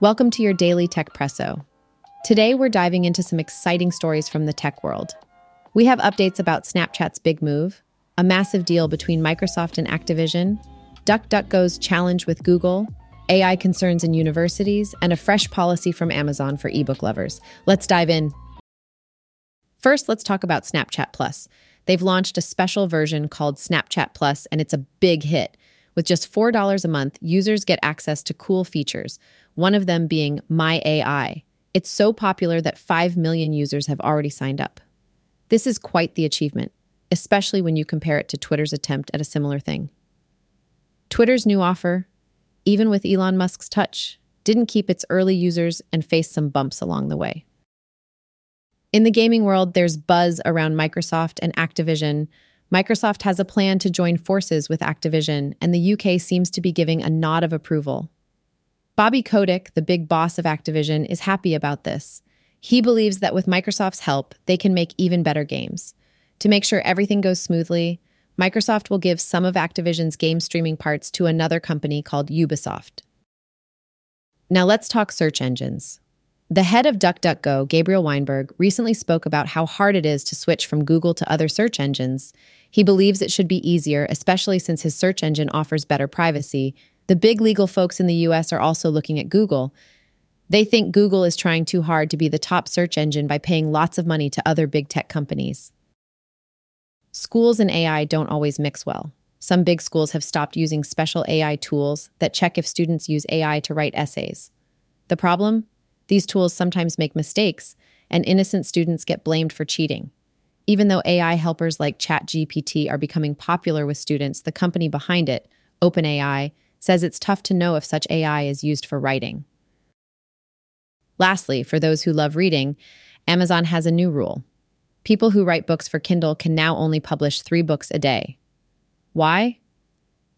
Welcome to your daily Techpresso. Today, we're diving into some exciting stories from the tech world. We have updates about Snapchat's big move, a massive deal between Microsoft and Activision, DuckDuckGo's challenge with Google, AI concerns in universities, and a fresh policy from Amazon for ebook lovers. Let's dive in. First, let's talk about Snapchat Plus. They've launched a special version called Snapchat Plus, and it's a big hit. With just $4 a month, users get access to cool features, one of them being My AI. It's so popular that 5 million users have already signed up. This is quite the achievement, especially when you compare it to Twitter's attempt at a similar thing. Twitter's new offer, even with Elon Musk's touch, didn't keep its early users and faced some bumps along the way. In the gaming world, there's buzz around Microsoft and Activision. Microsoft has a plan to join forces with Activision, and the UK seems to be giving a nod of approval. Bobby Kotick, the big boss of Activision, is happy about this. He believes that with Microsoft's help, they can make even better games. To make sure everything goes smoothly, Microsoft will give some of Activision's game streaming parts to another company called Ubisoft. Now let's talk search engines. The head of DuckDuckGo, Gabriel Weinberg, recently spoke about how hard it is to switch from Google to other search engines. He believes it should be easier, especially since his search engine offers better privacy. The big legal folks in the US are also looking at Google. They think Google is trying too hard to be the top search engine by paying lots of money to other big tech companies. Schools and AI don't always mix well. Some big schools have stopped using special AI tools that check if students use AI to write essays. The problem? These tools sometimes make mistakes, and innocent students get blamed for cheating. Even though AI helpers like ChatGPT are becoming popular with students, the company behind it, OpenAI, says it's tough to know if such AI is used for writing. Lastly, for those who love reading, Amazon has a new rule. People who write books for Kindle can now only publish three books a day. Why?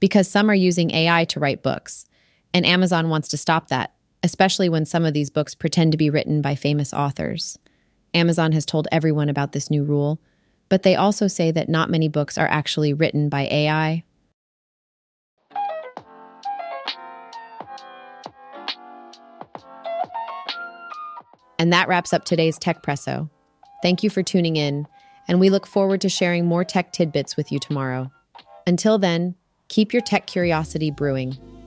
Because some are using AI to write books, and Amazon wants to stop that especially when some of these books pretend to be written by famous authors. Amazon has told everyone about this new rule, but they also say that not many books are actually written by AI. And that wraps up today's Techpresso. Thank you for tuning in, and we look forward to sharing more tech tidbits with you tomorrow. Until then, keep your tech curiosity brewing.